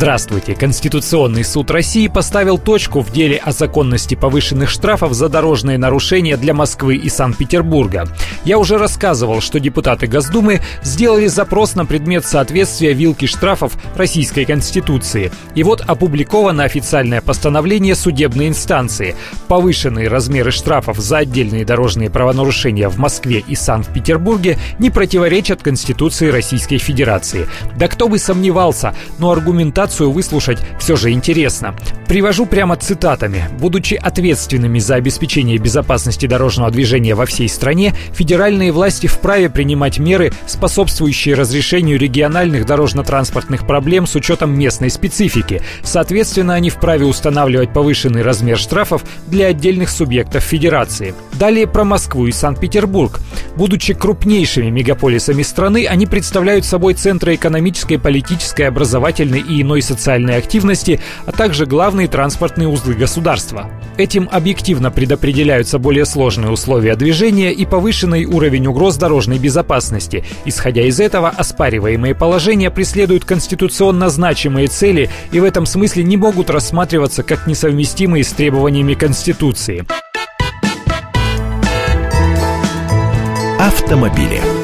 Здравствуйте! Конституционный суд России поставил точку в деле о законности повышенных штрафов за дорожные нарушения для Москвы и Санкт-Петербурга. Я уже рассказывал, что депутаты Госдумы сделали запрос на предмет соответствия вилки штрафов Российской Конституции. И вот опубликовано официальное постановление судебной инстанции. Повышенные размеры штрафов за отдельные дорожные правонарушения в Москве и Санкт-Петербурге не противоречат Конституции Российской Федерации. Да кто бы сомневался, но аргументация презентацию выслушать все же интересно. Привожу прямо цитатами. Будучи ответственными за обеспечение безопасности дорожного движения во всей стране, федеральные власти вправе принимать меры, способствующие разрешению региональных дорожно-транспортных проблем с учетом местной специфики. Соответственно, они вправе устанавливать повышенный размер штрафов для отдельных субъектов федерации. Далее про Москву и Санкт-Петербург. Будучи крупнейшими мегаполисами страны, они представляют собой центры экономической, политической, образовательной и иной социальной активности, а также главные транспортные узлы государства. Этим объективно предопределяются более сложные условия движения и повышенный уровень угроз дорожной безопасности. Исходя из этого, оспариваемые положения преследуют конституционно значимые цели и в этом смысле не могут рассматриваться как несовместимые с требованиями Конституции. Автомобили.